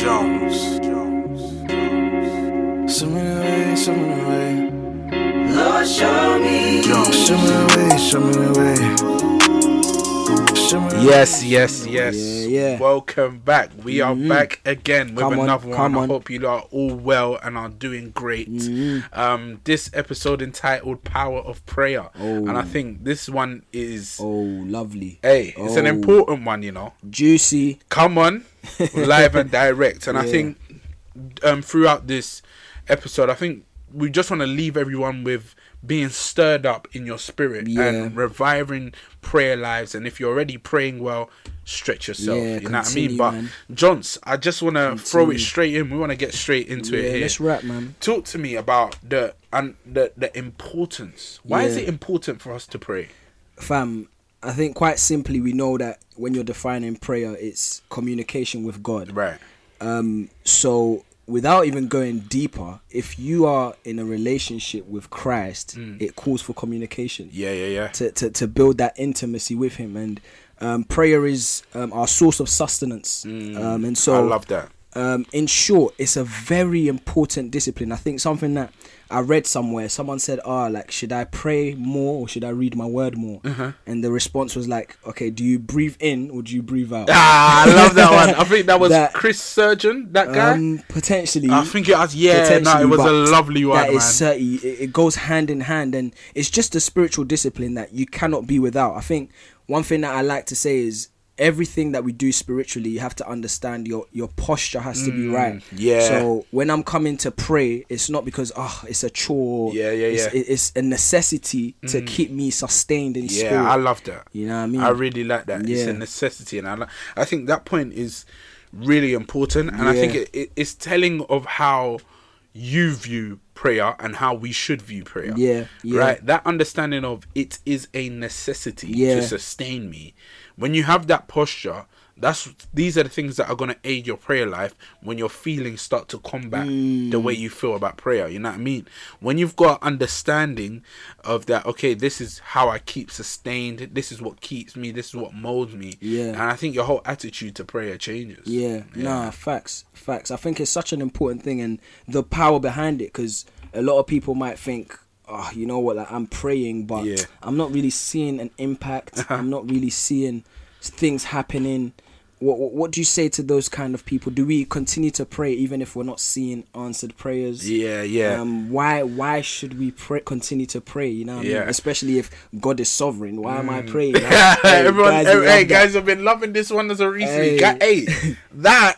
Jones. Show me the way, show me the way. Lord, show me. Jones. Show me the way, show me the way. Show me the Yes, yes, yes. Yeah, yeah. Welcome back. We are Mhm. back again with Come on, another one. come I hope you are all well and are doing great. Mhm. Um, this episode entitled "Power of Prayer," Oh. and I think this one is, Oh, lovely. hey, it's an Oh. important one. You know, Juicy. come on, live and direct. And I think um, throughout this episode, I think we just want to leave everyone with being stirred up in your spirit Yeah. and reviving prayer lives. And if you're already praying well, stretch yourself. Yeah, you know what I mean? But man. Johns, I just want to throw it straight in. We want to get straight into yeah, it here. let's rap, man. Talk to me about the and the the importance. Why is it important for us to pray? Fam, I think quite simply we know that when you're defining prayer, it's communication with God. Right. Um, so without even going deeper, if you are in a relationship with Christ, Mm. it calls for communication. Yeah, yeah, yeah. to, to, to build that intimacy with him and um, prayer is um, our source of sustenance um, and so Mm. I love that. Um, in short it's a very important discipline i think something that i read somewhere someone said ah like should i pray more or should i read my word more Uh-huh. and the response was like okay do you breathe in or do you breathe out Ah, I love that one. I think that was That- Chris Spurgeon, that guy. um, potentially I think it was yeah, no, it was a lovely one, That man. is certainly it, it goes hand in hand, and it's just a spiritual discipline that you cannot be without. I think one thing that I like to say is everything that we do spiritually, you have to understand your your posture has to be right. Mm, yeah. So when I'm coming to pray, it's not because oh it's a chore. Yeah, yeah, it's, yeah. Mm. it- It's a necessity to keep me sustained in yeah, spirit. I love that. You know what I mean? I really like that. It's a necessity, and I, li- I think that point is really important, and I think it, it, it's telling of how you view prayer and how we should view prayer. Yeah, yeah. Right. That understanding of it is a necessity Yeah. to sustain me. When you have that posture. That's these are the things that are gonna aid your prayer life when your feelings start to combat the way mm. you feel about prayer. You know what I mean? When you've got understanding of that, okay, this is how I keep sustained. This is what keeps me. This is what molds me. Yeah. And I think your whole attitude to prayer changes. Yeah, nah, facts, facts. I think it's such an important thing, and the power behind it, because a lot of people might think, oh, you know what, like I'm praying, but Yeah. I'm not really seeing an impact. I'm not really seeing things happening. What, what what do you say to those kind of people? Do we continue to pray even if we're not seeing answered prayers? Yeah, yeah. Um, why why should we pray, continue to pray? You know, what I mean? Mm. especially if God is sovereign. Why am I praying? Like, hey, Everyone, guys, hey, hey, guys have been loving this one as a recent. Hey. Hey, hey that,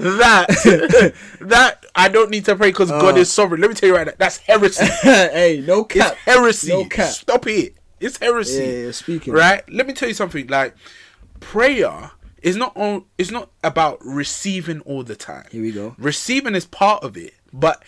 that, that. I don't need to pray because God Uh. is sovereign. Let me tell you right now, that's heresy. hey, no cap. It's heresy. No cap. Stop it. It's heresy. Yeah, yeah, speaking. Right. Let me tell you something. Like prayer is not on. It's not about receiving all the time. Here we go. Receiving is part of it, but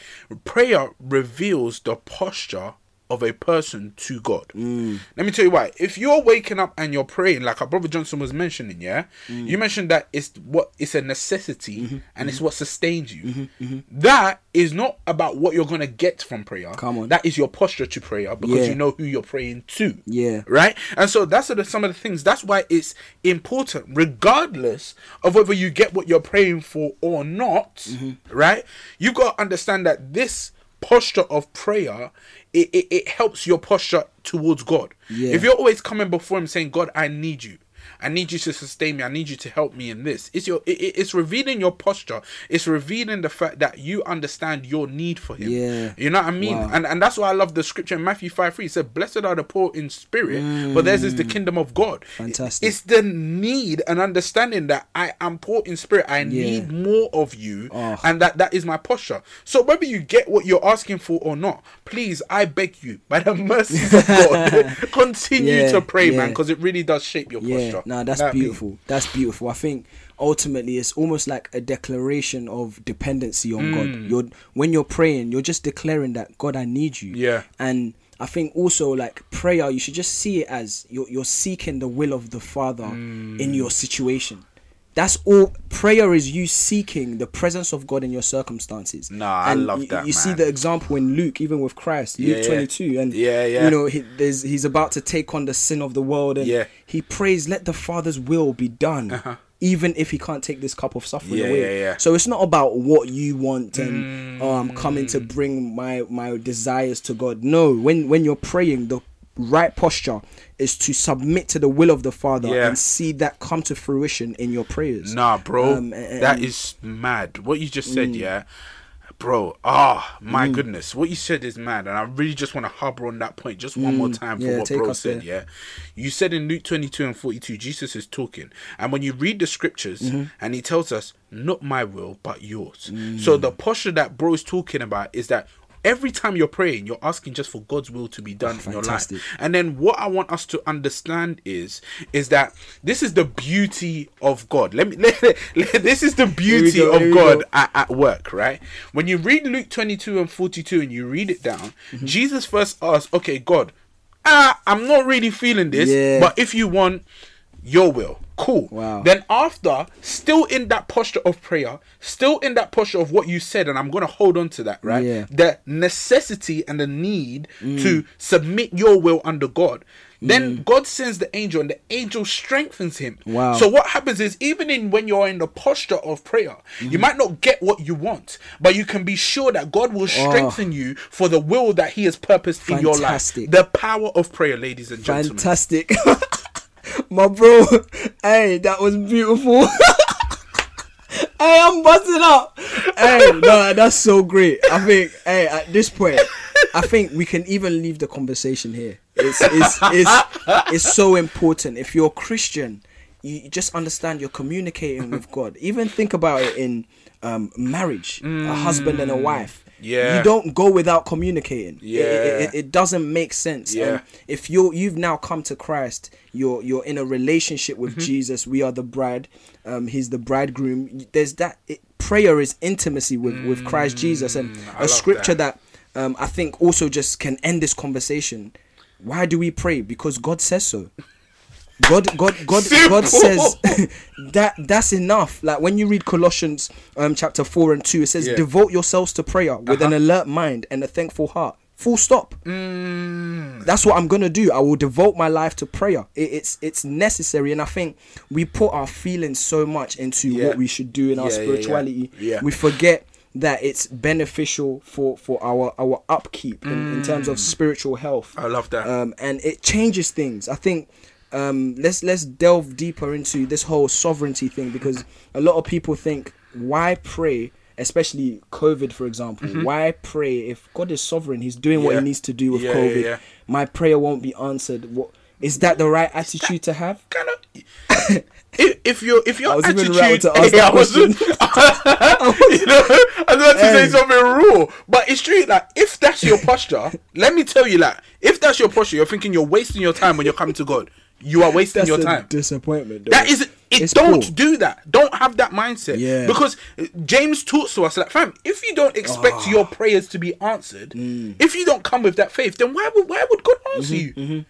prayer reveals the posture of a person to God. Mm. Let me tell you why. If you're waking up and you're praying, like our brother Johnson was mentioning, yeah, Mm. you mentioned that it's what it's a necessity Mm-hmm, and it's what sustains you. That is not about what you're gonna get from prayer. Come on. that is your posture to prayer because Yeah. you know who you're praying to. Yeah. right. And so that's sort of some of the things. That's why it's important, regardless of whether you get what you're praying for or not. Mm-hmm. Right. You got to understand that this posture of prayer it, it, it helps your posture towards god Yeah. if you're always coming before him saying god i need you I need you to sustain me. I need you to help me in this. It's your. It, it- it's revealing your posture. It's revealing the fact that you understand your need for him. Yeah. You know what I mean? Wow. And and that's why I love the scripture in Matthew five three. It said, "Blessed are the poor in spirit, for theirs is the kingdom of God." Mm. Fantastic. It's the need and understanding that I am poor in spirit. I need more of you, Oh. and that that is my posture. So whether you get what you're asking for or not, please, I beg you, by the mercies of God, continue Yeah, to pray, man, because it really does shape your Yeah, posture. No, that's I beautiful. That's beautiful. I think ultimately it's almost like a declaration of dependency on Mm. God. You're when you're praying, you're just declaring that God, I need you. Yeah. And I think also like prayer, you should just see it as you're you're seeking the will of the Father Mm. in your situation. That's all. Prayer is you seeking the presence of God in your circumstances. Nah, I love you, that, You see the example in Luke, even with Christ, Luke yeah. 22, and Yeah, yeah. you know he, there's, he's about to take on the sin of the world, and Yeah. he prays, "Let the Father's will be done." Uh-huh. even if he can't take this cup of suffering Yeah, away. yeah, yeah. So it's not about what you want and oh, I'm coming Mm. to bring my my desires to God. No, when when you're praying, the right posture is to submit to the will of the Father Yeah. and see that come to fruition in your prayers. Nah, bro, Um, and- is mad. What you just said, Mm. yeah, bro. Ah, my goodness, what you said is mad, and I really just want to harbour on that point just one more time for Mm. Yeah, what bro said. there. Yeah, you said in Luke twenty-two and forty-two, Jesus is talking, and when you read the scriptures, Mm-hmm. and he tells us, "Not my will, but yours." Mm. So the posture that bro is talking about is that. Every time you're praying, you're asking just for God's will to be done in your life. And then what I want us to understand is is that this is the beauty of God. Let me let, let- this is the beauty go, of God go. at, at work, right? When you read Luke 22 and 42 and you read it down, Mm-hmm. Jesus first asks, "Okay, God, ah, I'm not really feeling this, Yeah. but if you want your will, cool." Wow. Then after, still in that posture of prayer, still in that posture of what you said, and I'm gonna hold on to that, right? Yeah. The necessity and the need Mm. to submit your will under God. Then God sends the angel, and the angel strengthens him. Wow. So what happens is, even in when you're in the posture of prayer, you Mm-hmm. might not get what you want, but you can be sure that God will strengthen you for the will that He has purposed in your life. Oh. The power of prayer, ladies and gentlemen. Fantastic. My bro, hey, that was beautiful. hey, I'm busting up. Hey, no, that's so great. I think, hey, at this point, I think we can even leave the conversation here. It's it's it's, it's so important. If you're Christian, you just understand you're communicating with God. Even think about it in um, marriage, a husband and a wife. Yeah. you don't go without communicating. It- it- Yeah. it- it doesn't make sense. Yeah. And if you you've now come to Christ, you're you're in a relationship with Mm-hmm. Jesus. We are the bride. Um, he's the bridegroom. There's that it, prayer is intimacy with with Christ Jesus, and Mm, I a scripture that. that, um, I think also just can end this conversation. Why do we pray? Because God says so. God, God, God, God says that that's enough. Like when you read Colossians um, chapter four and two, it says, Yeah. "Devote yourselves to prayer with an Uh-huh. alert mind and a thankful heart." Full stop. Mm. That's what I'm gonna do. I will devote my life to prayer. It, it's it's necessary, and I think we put our feelings so much into Yeah. what we should do in our Yeah, yeah. spirituality. Yeah. We forget that it's beneficial for for our our upkeep in, in terms of spiritual health. Mm. I love that. Um, and it changes things. I think um, let's let's delve deeper into this whole sovereignty thing because a lot of people think why pray especially covid for example why pray if god is sovereign he's doing what Mm-hmm. He needs to do with Yeah, yeah, covid yeah. my prayer won't be answered what is that the right attitude to have kind of if, if your if your I was attitude about to ask Hey, I was, you know, I was about to say something raw, but it's true. Like if that's your posture, let me tell you, like if that's your posture, you're thinking you're wasting your time when you're coming to God. You are wasting that's your time. disappointment though. That is it. It's don't poor. do that. Don't have that mindset. Yeah. Because uh, James talks to us like, fam, if you don't expect Ah. your prayers to be answered, Mm. if you don't come with that faith, then why would why would God answer Mm-hmm, you?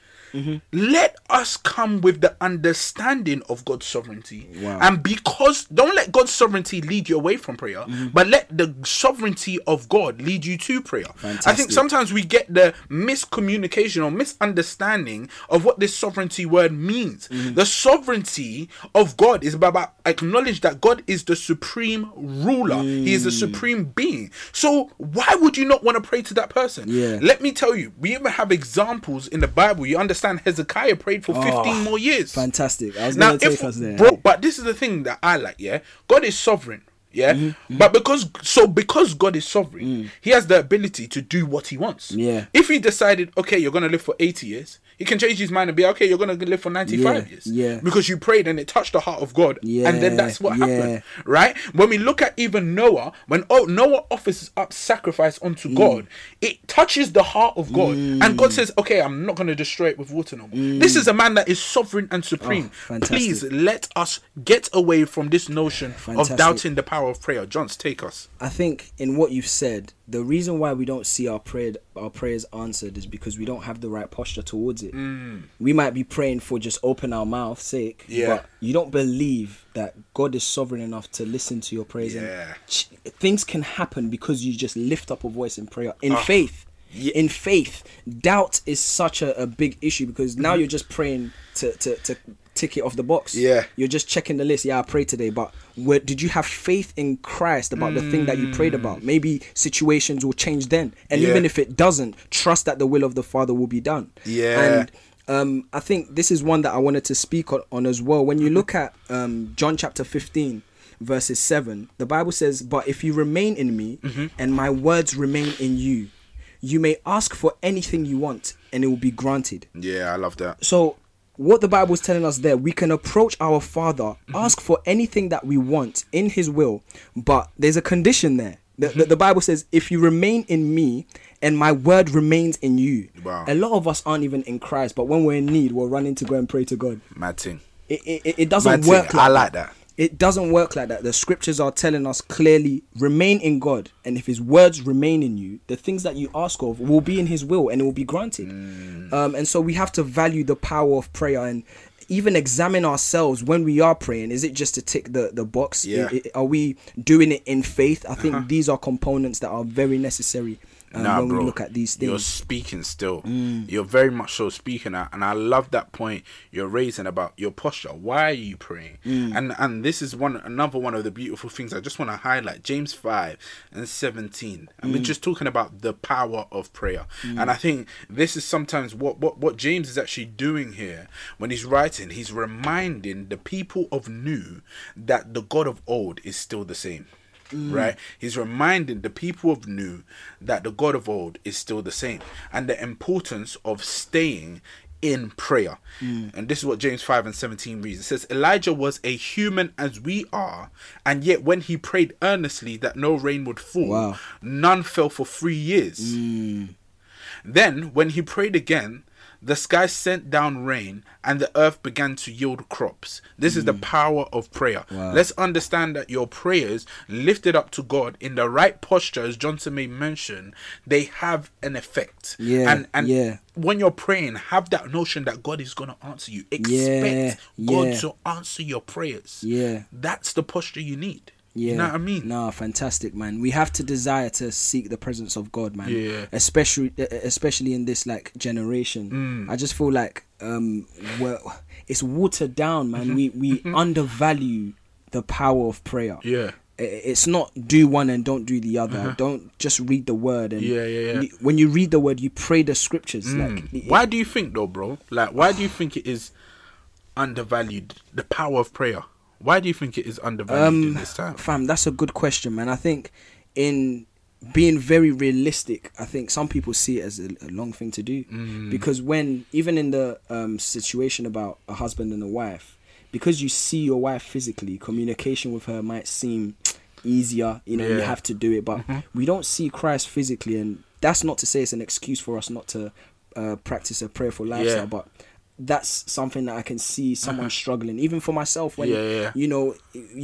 Let us come with the understanding of God's sovereignty. Wow. And because don't let God's sovereignty lead you away from prayer, Mm-hmm. but let the sovereignty of God lead you to prayer. I think sometimes we get the miscommunication or misunderstanding of what this sovereignty word means. Mm-hmm. The sovereignty of God is about acknowledge that God is the supreme ruler. He is the Mm. supreme being. So why would you not want to pray to that person? Yeah. Let me tell you, we even have examples in the Bible. You understand Hezekiah prayed for ah, 15 Oh, more years. fantastic i was Now, gonna take if, us there bro, but this is the thing that I like, yeah. God is sovereign, yeah. Mm-hmm, But because so because God is sovereign, He has the ability to do what He wants. Mm. Yeah. If He decided, okay, you're gonna live for 80 years, He can change His mind and be okay, you're gonna live for 95 Yeah, years. yeah. Because you prayed and it touched the heart of God, Yeah. and then that's what Yeah, happened, right? When we look at even Noah, when oh, Noah offers up sacrifice unto Mm. God, it touches the heart of God, and God says, okay, I'm not gonna destroy it with water no more. This is a man that is sovereign and supreme. Mm. Oh. Please let us get away from this notion Fantastic. of doubting the power of prayer. Johns, take us. I think in what you've said, the reason why we don't see our prayer our prayers answered is because we don't have the right posture towards it. Mm. We might be praying for just open our mouth sake, Yeah. but you don't believe that God is sovereign enough to listen to your prayers. Yeah. things can happen because you just lift up a voice in prayer in ah. faith. yeah. In faith, doubt is such a, a big issue because now mm-hmm. you're just praying to to to tick it off the box. Yeah. You're just checking the list. Yeah, I prayed today, but where, did you have faith in Christ about the thing that you prayed about? Maybe situations will change then, and Mm. Yeah. even if it doesn't, trust that the will of the Father will be done. Yeah. And um, I think this is one that I wanted to speak on, on as well. When you look at um, John chapter 15, verses 7, the Bible says, But if you remain in me Mm-hmm. and my words remain in you, you may ask for anything you want and it will be granted. Yeah, I love that. So, what the Bible is telling us there, we can approach our Father, Mm-hmm. ask for anything that we want in His will, but there's a condition there. The, the, the Bible says, if you remain in me and my word remains in you. Wow. A lot of us aren't even in Christ, but when we're in need, we're running to go and pray to God. Mad thing. It, it, it- doesn't Mad work like I like that. It doesn't work like that. The scriptures are telling us clearly remain in God, and if His words remain in you, the things that you ask of will be in His will and it will be granted. Mm. Um, and so we have to value the power of prayer and even examine ourselves when we are praying. Is it just to tick the, the box? Yeah. Uh-huh. I- I- are we doing it in faith? I think these are components that are very necessary um, Nah, when bro. we look at these things. You're. Mm. speaking still. You're very much so speaking and I love that point you're raising about your posture. Why are you praying? Mm. And and this is one another one of the beautiful things I just want to highlight. James five and seventeen. And Mm. we're just talking about the power of prayer. And I think this is sometimes what what what James is actually doing here when he's writing. He's reminding the people of new that the God of old is still the same right? He's reminding the people of new that the God of old is still the same and the importance of staying in prayer. Mm. And this is what James 5 and 17 reads. It says, Elijah was a human as we are, and yet when he prayed earnestly that no rain would fall, Wow. none fell for three years. Mm. Then, when he prayed again, the sky sent down rain and the earth began to yield crops. This is the power of prayer. Mm. Wow. Let's understand that your prayers lifted up to God in the right posture, as Johnson may mention, they have an effect. Yeah, And and yeah. when you're praying, have that notion that God is gonna answer you. Expect Yeah, God yeah. to answer your prayers. Yeah. That's the posture you need. Yeah, You know what I mean? No, fantastic, man. We have to desire to seek the presence of God, man. Yeah. Especially, especially in this like generation. Mm. I just feel like um, well, it's watered down, man. Mm-hmm. We we undervalue the power of prayer. Yeah. It's not do one and don't do the other. Don't just read the word and Uh-huh. Yeah, yeah, yeah. When you read the word, you pray the scriptures. Mm. Like Why do you think though, bro? Like, why do you think it is undervalued? The power of prayer. Why do you think it is undervalued in this time? Um, Fam, that's a good question, man. I think in being very realistic, I think some people see it as a, a long thing to do Mm. because when even in the um, situation about a husband and a wife, because you see your wife physically, communication with her might seem easier. You know, you have to do it, but Mm-hmm. we don't see Christ physically, and that's not to say it's an excuse for us not to uh, practice a prayerful lifestyle, Yeah. but. That's something that I can see someone struggling, even for myself. When Uh-huh. Yeah, yeah. you know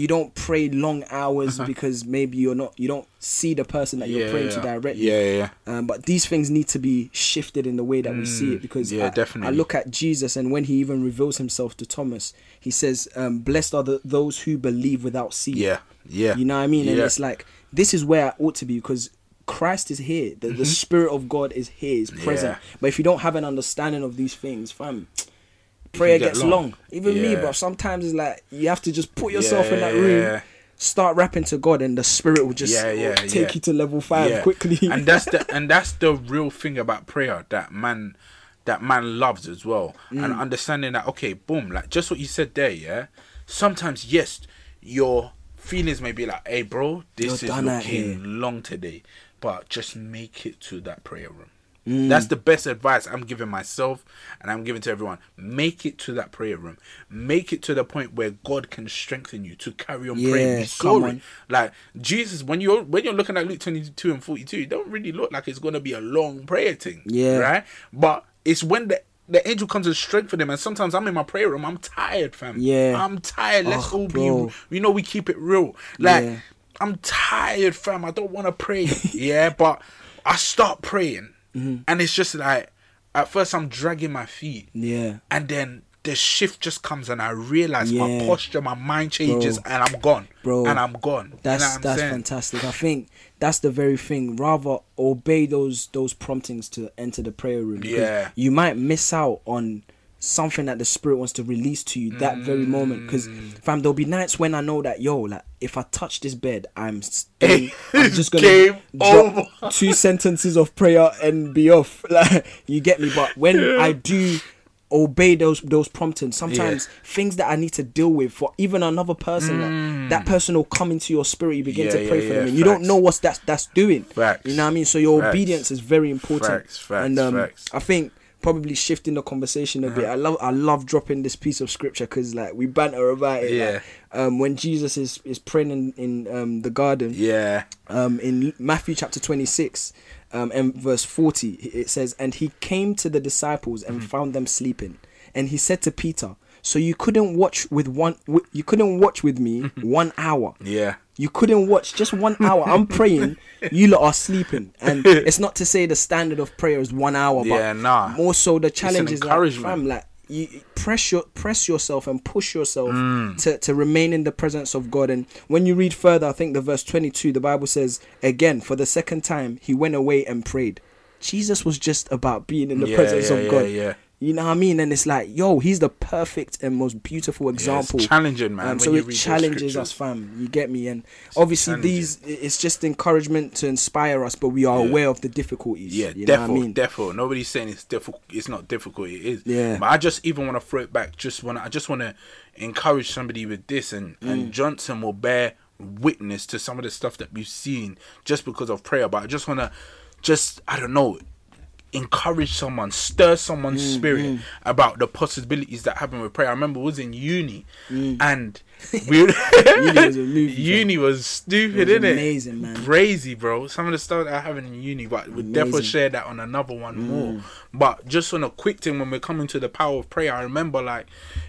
you don't pray long hours Uh-huh. because maybe you're not you don't see the person that you're Yeah, praying to directly Yeah, yeah, yeah. um, but these things need to be shifted in the way that we see it because Mm, yeah, I, definitely. I look at jesus and when he even reveals himself to thomas he says um, blessed are the, those who believe without seeing Yeah, yeah. you know what i mean and it's like this is where i ought to be because christ is here the, the spirit of god is here is present Mm-hmm. But if you don't have an understanding of these things fam prayer get gets long. long. Even me, bro. Sometimes it's like you have to just put yourself in that room, Yeah. start rapping to God, and the Spirit will just Yeah, yeah, take yeah. you to level five Yeah. quickly. and that's the and that's the real thing about prayer that man that man loves as well. And Mm. understanding that okay, boom, like just what you said there, yeah. Sometimes yes, your feelings may be like, hey bro, this You're is looking long today. But just make it to that prayer room. Mm. That's the best advice I'm giving myself and I'm giving to everyone. Make it to that prayer room. Make it to the point where God can strengthen you to carry on praying. Yeah, come sorry. Like Jesus, when you're when you're looking at Luke 22 and 42, it don't really look like it's gonna be a long prayer thing. Yeah. Right? But it's when the the angel comes to strengthen him, and sometimes I'm in my prayer room, I'm tired, fam. Yeah. I'm tired. Let's Oh, all bro. be you know, we keep it real. Like Yeah. I'm tired, fam. I don't want to pray. yeah, but I start praying, Mm-hmm. and it's just like at first I'm dragging my feet, yeah, and then the shift just comes, and I realize my posture, my mind changes, Bro. and I'm gone, Bro. and I'm gone. You that's know that's saying? fantastic. I think that's the very thing. Rather obey those those promptings to enter the prayer room. Yeah. you might miss out on something that the spirit wants to release to you that very moment. Because Mm. fam there'll be nights when i know that yo like if i touch this bed i'm staying, i'm just gonna Game drop two sentences of prayer and be off. Like you get me? But when i do obey those those promptings sometimes things that i need to deal with for even another person like, that person will come into your spirit you begin Mm. Yeah, to pray yeah, for them yeah, and you don't know what's that's that's doing. Facts. you know what i mean? So your Facts. obedience is very important. Facts, facts, and um i think probably shifting the conversation a bit Uh-huh. i love i love dropping this piece of scripture because like we banter about it Yeah. like, um when jesus is is praying in, in um the garden Yeah. um, in Matthew chapter 26 um, and verse 40, it says, And he came to the disciples and found them sleeping. And he said to Peter, So you couldn't watch with one, you couldn't watch with me one hour. Yeah. You couldn't watch just one hour. I'm praying, you lot are sleeping. And it's not to say the standard of prayer is one hour, but Yeah, nah. more so the challenge is like, fam, like you press your press yourself and push yourself Mm. to, to remain in the presence of God. And when you read further, I think the verse 22, the Bible says, again, for the second time, he went away and prayed. Jesus was just about being in the Yeah, presence yeah, of yeah, God. Yeah. You know what I mean? And it's like, yo, he's the perfect and most beautiful Yeah, it's example. challenging, man. Um, so it challenges us, fam. You get me? And obviously, these it's just encouragement to inspire us, but we are Yeah. aware of the difficulties. Yeah, you know what I mean? defo. Nobody's saying it's difficult. It's not difficult. It is. Yeah. But I just even want to throw it back. Just want. I just want to encourage somebody with this, and Mm. and Johnson will bear witness to some of the stuff that we've seen just because of prayer. But I just want to, just I don't know, encourage someone, stir someone's Mm, spirit about the possibilities that happen with prayer. I remember I was in uni, Mm. and we Uni was movie, uni was stupid, It was innit? amazing, man. Crazy, bro. Some of the stuff that I have in uni, but we'll definitely. Mm. share that on another one more. But just on a quick thing, when we're coming to the power of prayer, I remember like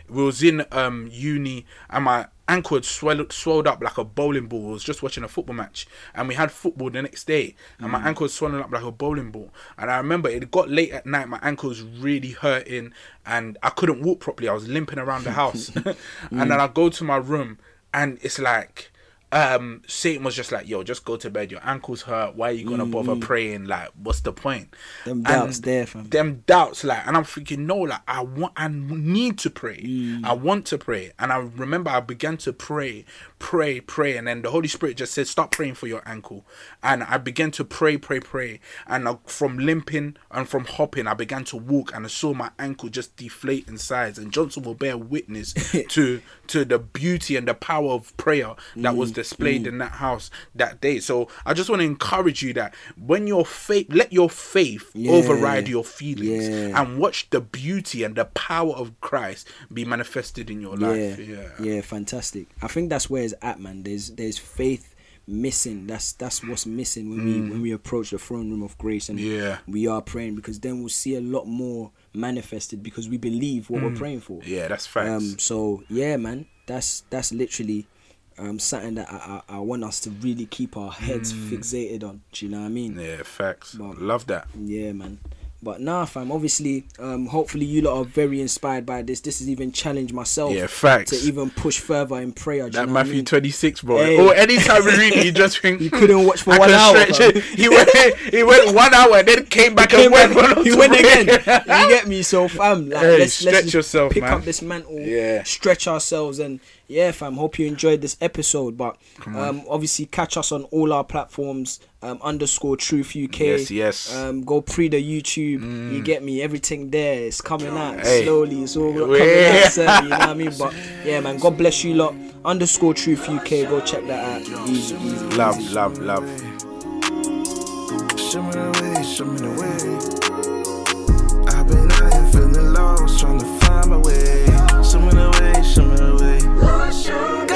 we was in um uni and my ankle had swelled, swelled up like a bowling ball. I was just watching a football match and we had football the next day and Mm. my ankle was swollen up like a bowling ball. And I remember it got late at night, my ankle was really hurting and I couldn't walk properly. I was limping around the house. and then I go to my room and it's like um Satan was just like, yo, just go to bed. Your ankles hurt. Why are you gonna bother praying? Like, what's the point? Them And doubts there, fam. Them doubts, like, and I'm thinking, no, like, I want, I need to pray. I want to pray, and I remember I began to pray, pray, pray, and then the Holy Spirit just said, stop praying for your ankle, and I began to pray, pray, pray, and uh, from limping and from hopping, I began to walk, and I saw my ankle just deflate in size, and Johnson will bear witness to to the beauty and the power of prayer that was mm, displayed mm. in that house that day. So I just want to encourage you that when your faith, let your faith Yeah. override your feelings Yeah. and watch the beauty and the power of Christ be manifested in your life. Yeah. yeah, fantastic. I think that's where at, man. There's there's faith missing. That's that's what's missing when we when we approach the throne room of grace and Mm. Yeah. we are praying because then we'll see a lot more manifested because we believe what we're praying for. Mm. Yeah, that's facts. Um, so yeah, man, that's that's literally um something that I, I, I want us to really keep our heads fixated on. Do you know what I mean? Mm. yeah, facts. Well, Love that. Yeah, man. But nah, fam. Obviously, um, hopefully you lot are very inspired by this. This has even challenged myself. Yeah, facts. To even push further in prayer. That know what I Matthew mean? 26, bro. Hey. Or anytime we read it, you just think You couldn't watch for I one hour. He went, he went one hour and then came back and Came went. back- he went again. you get me? So, fam, like, Hey, let's, stretch let's yourself, pick man. up this mantle, Yeah. stretch ourselves, and yeah, fam. Hope you enjoyed this episode. But um, obviously, catch us on all our platforms. Um, underscore Truth UK. Yes, yes. Um, go pre the YouTube. Mm. You get me. Everything there. It's coming out hey. slowly. It's all coming out. You know what I mean? But yeah, man. God bless you lot. Underscore Truth UK. Go check that out. Easy, easy, love, easy. love, love, love. I've been out here feeling lost, trying to find my way. Show me the way, show me the way. Lord, show.